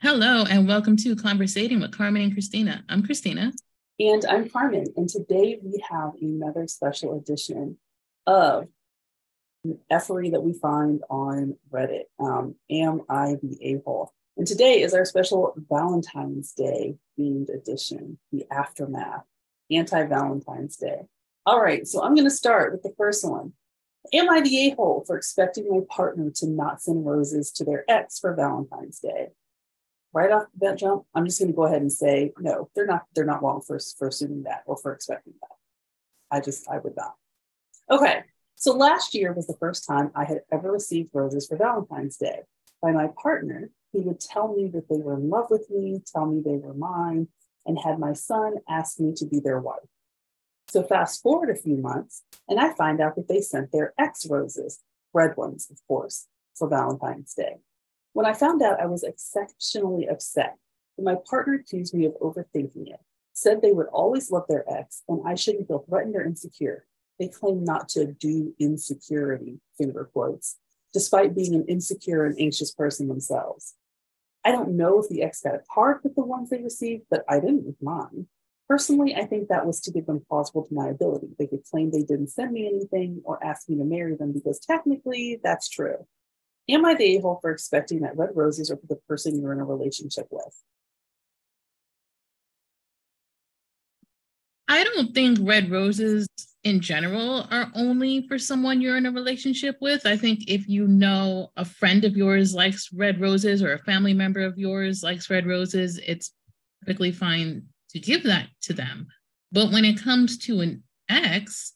Hello, and welcome to Conversating with Carmen and Kristina. I'm Kristina. And I'm Carmen. And today we have another special edition of an effery that we find on Reddit. Um, Am I the a hole? And today is our special Valentine's Day themed edition, the aftermath, anti Valentine's Day. All right, so I'm going to start with the first one. Am I the a hole for expecting my partner to not send roses to their ex for Valentine's Day? Right off the bat jump, I'm just going to go ahead and say no. They're not. They're not wrong for for assuming that or for expecting that. I just I would not. Okay, so last year was the first time I had ever received roses for Valentine's Day by my partner. He would tell me that they were in love with me, tell me they were mine, and had my son ask me to be their wife. So fast forward a few months, and I find out that they sent their ex roses, red ones, of course, for Valentine's Day. When I found out, I was exceptionally upset. My partner accused me of overthinking it, said they would always love their ex and I shouldn't feel threatened or insecure. They claim not to do insecurity, finger quotes, despite being an insecure and anxious person themselves. I don't know if the ex got a card with the ones they received, but I didn't with mine. Personally, I think that was to give them plausible deniability. They could claim they didn't send me anything or ask me to marry them because technically that's true. Am I the a-hole for expecting that red roses are for the person you're in a relationship with? I don't think red roses in general are only for someone you're in a relationship with. I think if you know a friend of yours likes red roses or a family member of yours likes red roses, it's perfectly fine to give that to them. But when it comes to an ex,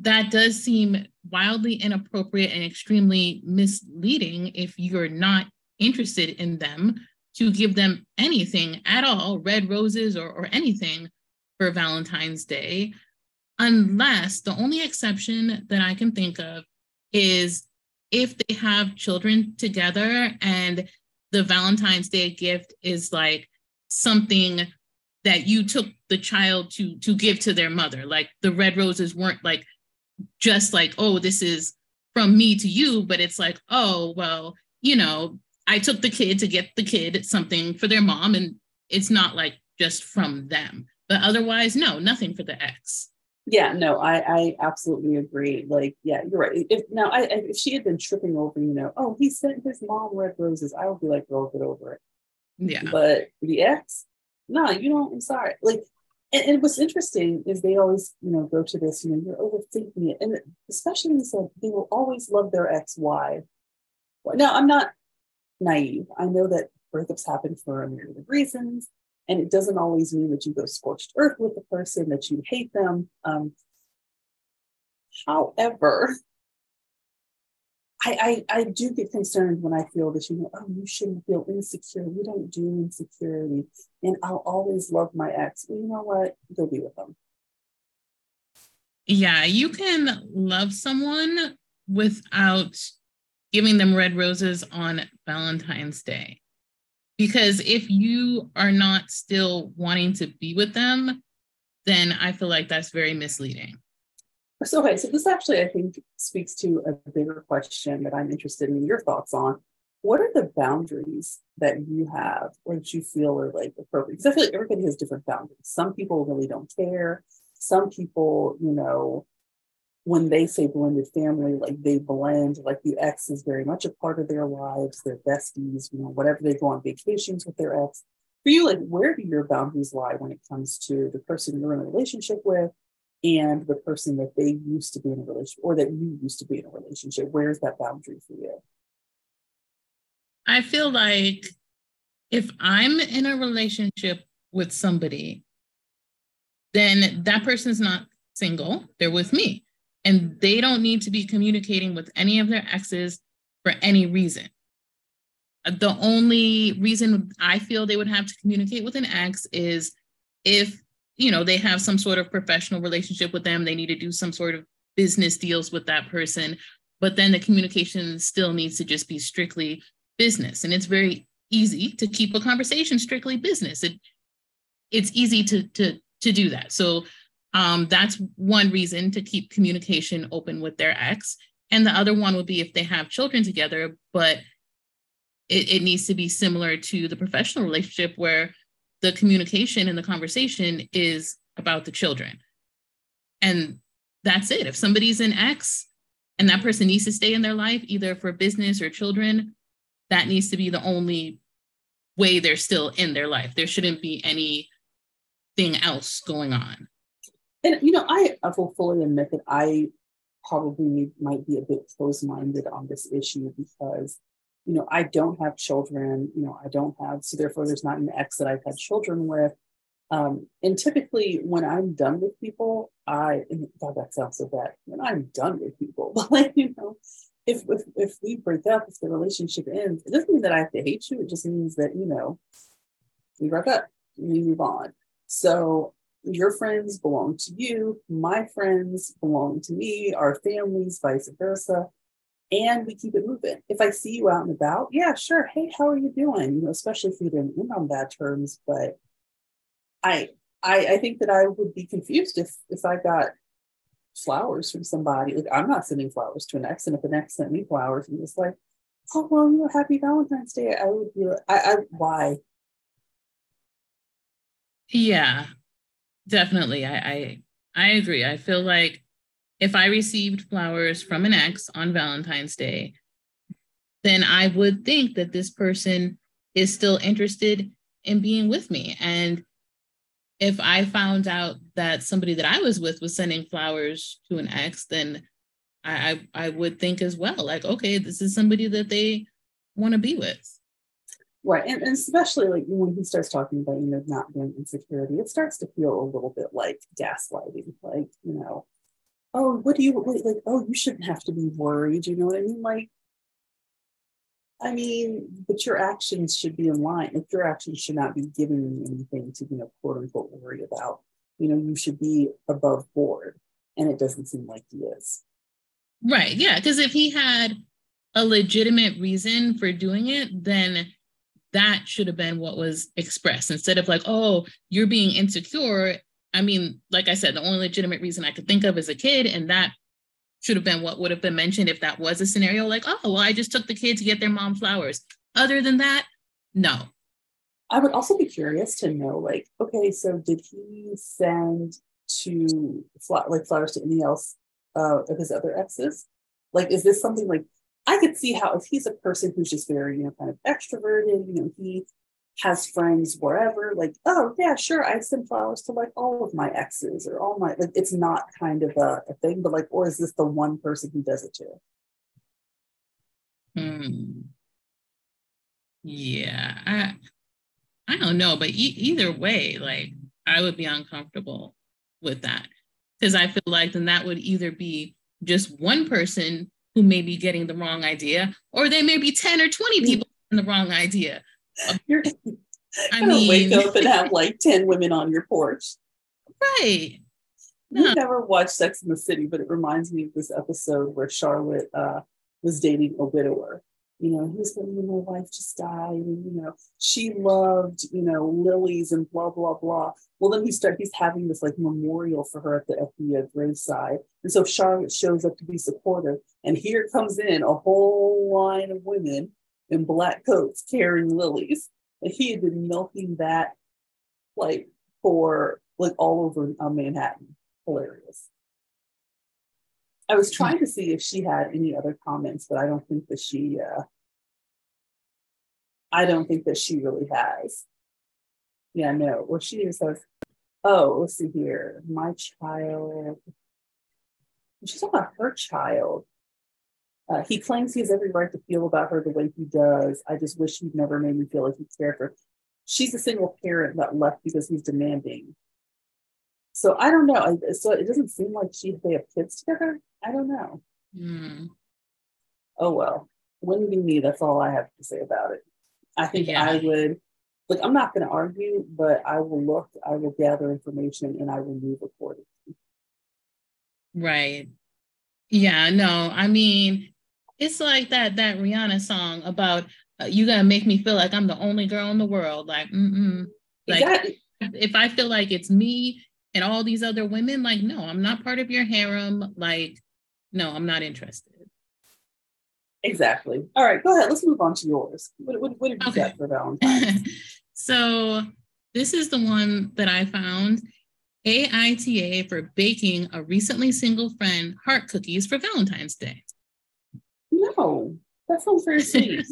that does seem wildly inappropriate and extremely misleading if you're not interested in them to give them anything at all, red roses or, or anything for Valentine's Day, unless the only exception that I can think of is if they have children together and the Valentine's Day gift is like something that you took the child to to give to their mother like the red roses weren't like just like, oh, this is from me to you, but it's like, oh, well, you know, I took the kid to get the kid something for their mom, and it's not like just from them. But otherwise, no, nothing for the ex. Yeah, no, I, I absolutely agree. Like, yeah, you're right. If now, I, if she had been tripping over, you know, oh, he sent his mom red roses, I would be like, girl, get over it. Yeah. But the ex, no, you don't. I'm sorry. Like, and, and, what's interesting is they always, you know, go to this, you know, you're overthinking it. And especially they will always love their ex-wife. Now, I'm not naive. I know that breakups happen for a myriad of reasons. And it doesn't always mean that you go scorched earth with the person, that you hate them. Um, however, I, I, I do get concerned when I feel that you know, oh, you shouldn't feel insecure. We don't do insecurity. And I'll always love my ex. You know what? Go be with them. Yeah, you can love someone without giving them red roses on Valentine's Day. Because if you are not still wanting to be with them, then I feel like that's very misleading. So, okay, so this actually, I think, speaks to a bigger question that I'm interested in your thoughts on. What are the boundaries that you have or that you feel are like appropriate? Because I feel like everybody has different boundaries. Some people really don't care. Some people, you know, when they say blended family, like they blend, like the ex is very much a part of their lives, their besties, you know, whatever they go on vacations with their ex. For you, like, where do your boundaries lie when it comes to the person you're in a relationship with and the person that they used to be in a relationship or that you used to be in a relationship where's that boundary for you? I feel like if i'm in a relationship with somebody then that person's not single they're with me. And they don't need to be communicating with any of their exes for any reason. Uh, the only reason i feel they would have to communicate with an ex is if you know they have some sort of professional relationship with them. They need to do some sort of business deals with that person. But then the communication still needs to just be strictly business. And it's very easy to keep a conversation strictly business. It it's easy to to to do that. So um, that's one reason to keep communication open with their ex. And the other one would be if they have children together but it, it needs to be similar to the professional relationship where the communication and the conversation is about the children. And that's it. If somebody's an ex and that person needs to stay in their life, either for business or children, that needs to be the only way they're still in their life. There shouldn't be anything else going on. And you know, I, I will fully admit that I probably might be a bit closed-minded on this issue because you know I don't have children. You know, I don't have so therefore there's not an ex that I've had children with. Um, and typically, when I'm done with people, I God that sounds so bad. When I'm done with people, like you know, if, if if we break up, if the relationship ends, it doesn't mean that I have to hate you. It just means that you know we break up, we move on. So your friends belong to you, my friends belong to me, our families, vice versa. And we keep it moving. If I see you out and about, yeah, sure. Hey, how are you doing? You know, especially if you didn't end on bad terms. But I, I, I think that I would be confused if if I got flowers from somebody. Like I'm not sending flowers to an ex, and if an ex sent me flowers and was like, "Oh well, you know, happy Valentine's Day," I would be like, "I, I why?" Yeah, definitely. I, I I agree. I feel like if I received flowers from an ex on Valentine's Day, then I would think that this person is still interested in being with me. And if I found out that somebody that I was with was sending flowers to an ex, then I, I, I would think as well, like, okay, this is somebody that they want to be with. Right. And, and, especially like when he starts talking about, you know, not being insecurity, it starts to feel a little bit like gaslighting. Like, you know, oh, what do you like? Oh, you shouldn't have to be worried. You know what I mean? Like, I mean, but your actions should be in line. If your actions should not be giving you anything to, you know, quote unquote worry about, you know, you should be above board. And it doesn't seem like he is. Right. Yeah. Because if he had a legitimate reason for doing it, then that should have been what was expressed instead of like, oh, you're being insecure. I mean, like I said, the only legitimate reason I could think of as a kid, and that should have been what would have been mentioned if that was a scenario like, oh, well, I just took the kid to get their mom flowers. Other than that, no. I would also be curious to know, like, okay, so did he send to like flowers to any else uh, of his other exes? Like, is this something like I could see how if he's a person who's just very, you know, kind of extroverted, you know, he has friends wherever, like, oh yeah, sure, I send flowers to like all of my exes or all my like it's not kind of a, a thing, but like, or is this the one person who does it too? Hmm. Yeah, I I don't know, but e- either way, like I would be uncomfortable with that because I feel like then that would either be just one person who may be getting the wrong idea, or they may be 10 or 20 people in the wrong idea. You're I mean, wake up and have like 10 women on your porch. Right. No. You never watched Sex in the City, but it reminds me of this episode where Charlotte uh, was dating Obidower. You know, he was going, my wife just died, and you know, she loved, you know, lilies and blah blah blah. Well, then he start he's having this like memorial for her at the FBI graveside, and so Charlotte shows up to be supportive, and here comes in a whole line of women in black coats carrying lilies. And he had been milking that like for like all over uh, Manhattan. Hilarious. I was trying to see if she had any other comments, but I don't think that she uh I don't think that she really has. Yeah, no. Well, she just says, oh, let's see here. My child. She's talking about her child. Uh, he claims he has every right to feel about her the way he does. I just wish he'd never made me feel like he cared for her. She's a single parent that left because he's demanding. So I don't know. So it doesn't seem like she they have kids together. I don't know. Mm. Oh well, wouldn't be me. That's all I have to say about it. I think yeah. I would. Like I'm not going to argue, but I will look. I will gather information, and I will move accordingly. Right. Yeah. No. I mean, it's like that that Rihanna song about uh, you gotta make me feel like I'm the only girl in the world. Like, mm like exactly. if I feel like it's me and all these other women, like, no, I'm not part of your harem. Like, no, I'm not interested. Exactly. All right, go ahead. Let's move on to yours. What, what, what did you okay. get for Valentine's? so this is the one that I found. AITA for baking a recently single friend heart cookies for Valentine's Day. No, that sounds very sweet.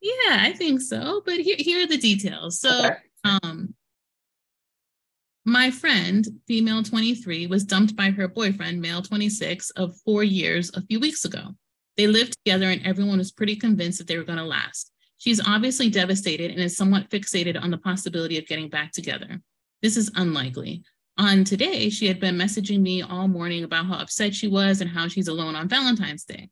yeah, I think so. But here, here are the details. So, okay. um, my friend, female 23, was dumped by her boyfriend, male 26, of four years a few weeks ago. They lived together and everyone was pretty convinced that they were going to last. She's obviously devastated and is somewhat fixated on the possibility of getting back together. This is unlikely. On today, she had been messaging me all morning about how upset she was and how she's alone on Valentine's Day.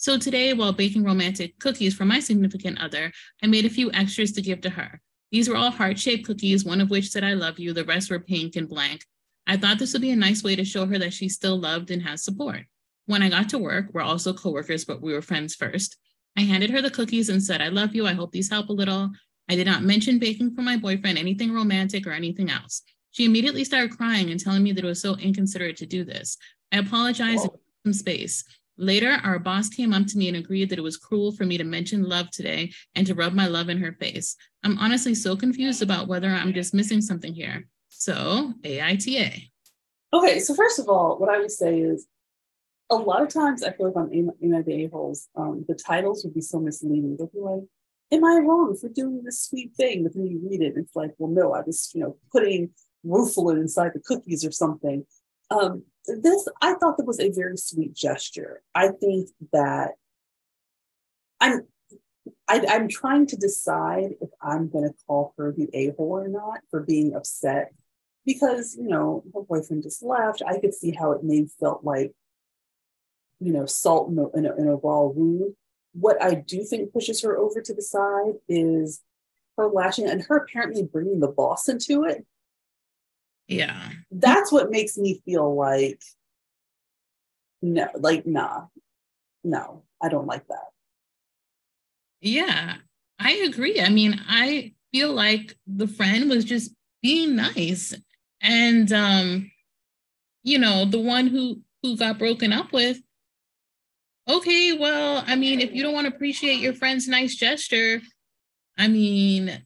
So today, while baking romantic cookies for my significant other, I made a few extras to give to her. These were all heart-shaped cookies, one of which said I love you, the rest were pink and blank. I thought this would be a nice way to show her that she's still loved and has support. When I got to work, we're also coworkers, but we were friends first. I handed her the cookies and said, I love you. I hope these help a little. I did not mention baking for my boyfriend, anything romantic or anything else. She immediately started crying and telling me that it was so inconsiderate to do this. I apologized some space. Later, our boss came up to me and agreed that it was cruel for me to mention love today and to rub my love in her face. I'm honestly so confused about whether I'm just missing something here. So, AITA. Okay, so first of all, what I would say is a lot of times I feel like on Am I the A-holes, um, the titles would be so misleading. They'll be like, am I wrong for doing this sweet thing? But then you read it, it's like, well, no, I was, you know, putting rufalin inside the cookies or something. Um, this, I thought that was a very sweet gesture. I think that I'm, I, I'm trying to decide if I'm going to call her the a-hole or not for being upset because, you know, her boyfriend just left. I could see how it may have felt like you know, salt in a, in a, in a raw wound. What I do think pushes her over to the side is her lashing and her apparently bringing the boss into it. Yeah. That's what makes me feel like, no, like, nah, no, I don't like that. Yeah, I agree. I mean, I feel like the friend was just being nice. And um, you know, the one who who got broken up with okay, well, I mean, if you don't want to appreciate your friend's nice gesture, I mean,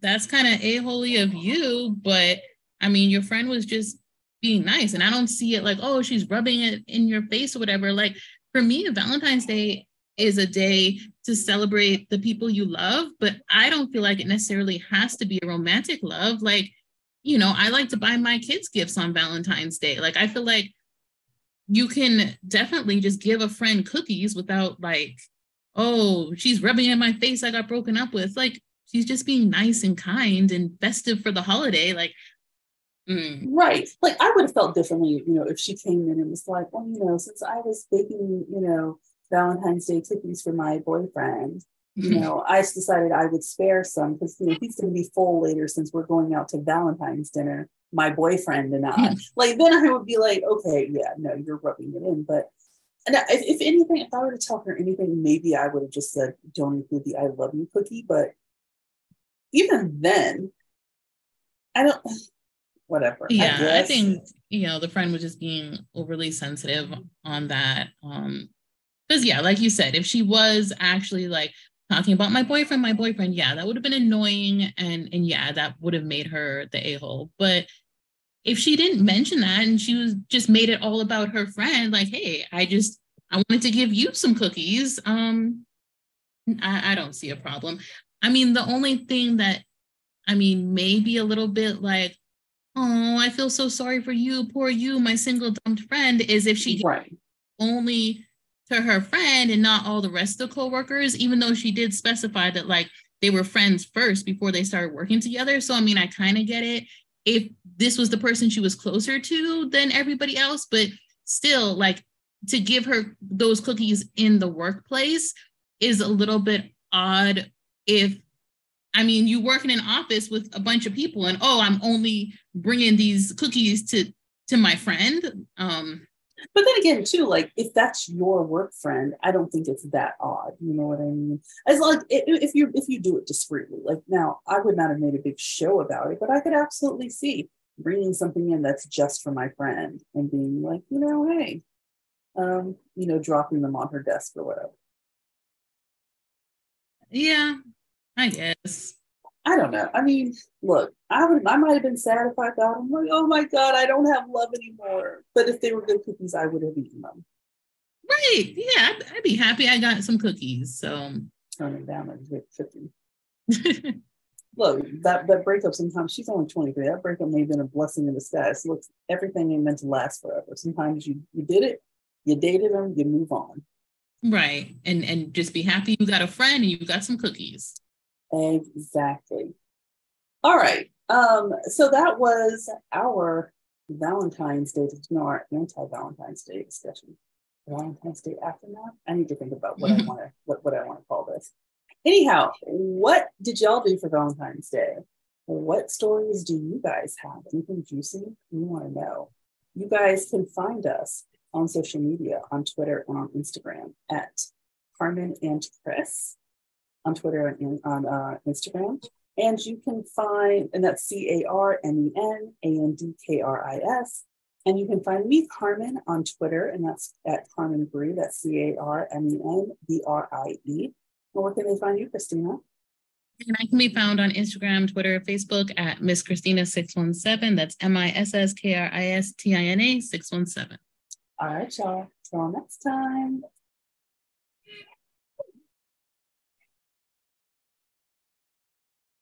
that's kind of a holy of you, but I mean, your friend was just being nice. And I don't see it like, oh, she's rubbing it in your face or whatever. Like for me, Valentine's Day is a day to celebrate the people you love, but I don't feel like it necessarily has to be a romantic love. Like, you know, I like to buy my kids gifts on Valentine's Day. Like, I feel like you can definitely just give a friend cookies without like, oh, she's rubbing it in my face I got broken up with. Like she's just being nice and kind and festive for the holiday. Like, mm. right. Like I would have felt differently, you know, if she came in and was like, well, you know, since I was baking, you know, Valentine's Day cookies for my boyfriend, you know, I decided I would spare some because you know he's going to be full later since we're going out to Valentine's dinner my boyfriend and I. like then I would be like, okay, yeah, no, you're rubbing it in. But and if, if anything, if I were to tell her anything, maybe I would have just said, don't include the I love you cookie. But even then, I don't whatever. Yeah, I, I, think you know the friend was just being overly sensitive on that. Um because yeah, like you said, if she was actually like talking about my boyfriend, my boyfriend, yeah, that would have been annoying. And and yeah, that would have made her the a-hole. But if she didn't mention that and she was just made it all about her friend, like, hey, I just I wanted to give you some cookies. Um, I, I don't see a problem. I mean, the only thing that I mean, maybe a little bit like, oh, I feel so sorry for you, poor you, my single dumped friend, is if she right. only to her friend and not all the rest of the co-workers, even though she did specify that like they were friends first before they started working together. So I mean, I kind of get it if this was the person she was closer to than everybody else, but still like to give her those cookies in the workplace is a little bit odd if I mean, you work in an office with a bunch of people and oh, I'm only bringing these cookies to to my friend. Um but then again, too, like if that's your work friend, I don't think it's that odd. You know what I mean? As like if you if you do it discreetly, like now, I would not have made a big show about it, but I could absolutely see bringing something in that's just for my friend and being like, you know, hey, um, you know, dropping them on her desk or whatever. Yeah, I guess. I don't know. I mean, look, I would I might have been sad if I got them. Like, oh my God, I don't have love anymore. But if they were good cookies, I would have eaten them. Right. Yeah, I'd, I'd be happy I got some cookies. So turning down at 50. Look, that, that breakup sometimes she's only 23. That breakup may have been a blessing in disguise. Look, everything ain't meant to last forever. Sometimes you you did it, you dated them, you move on. Right. And and just be happy you got a friend and you got some cookies. Exactly. All right. Um, so that was our Valentine's Day, know, our anti-Valentine's Day discussion. Valentine's Day aftermath. I need to think about what I want to what, what I want to call this. Anyhow, what did y'all do for Valentine's Day? What stories do you guys have? Anything juicy you want to know? You guys can find us on social media, on Twitter and on Instagram at Carmen and Kris on Twitter and on uh, Instagram. And you can find, and that's C A R M E N A N D K R I S. And you can find me, Carmen, on Twitter, and that's at Carmen Brie. That's C A R M E N B R I E. And where can they find you, Kristina? And I can be found on Instagram, Twitter, Facebook at Miss Kristina617. That's M I S S K R I S T I N A 617. All right, y'all. Till next time.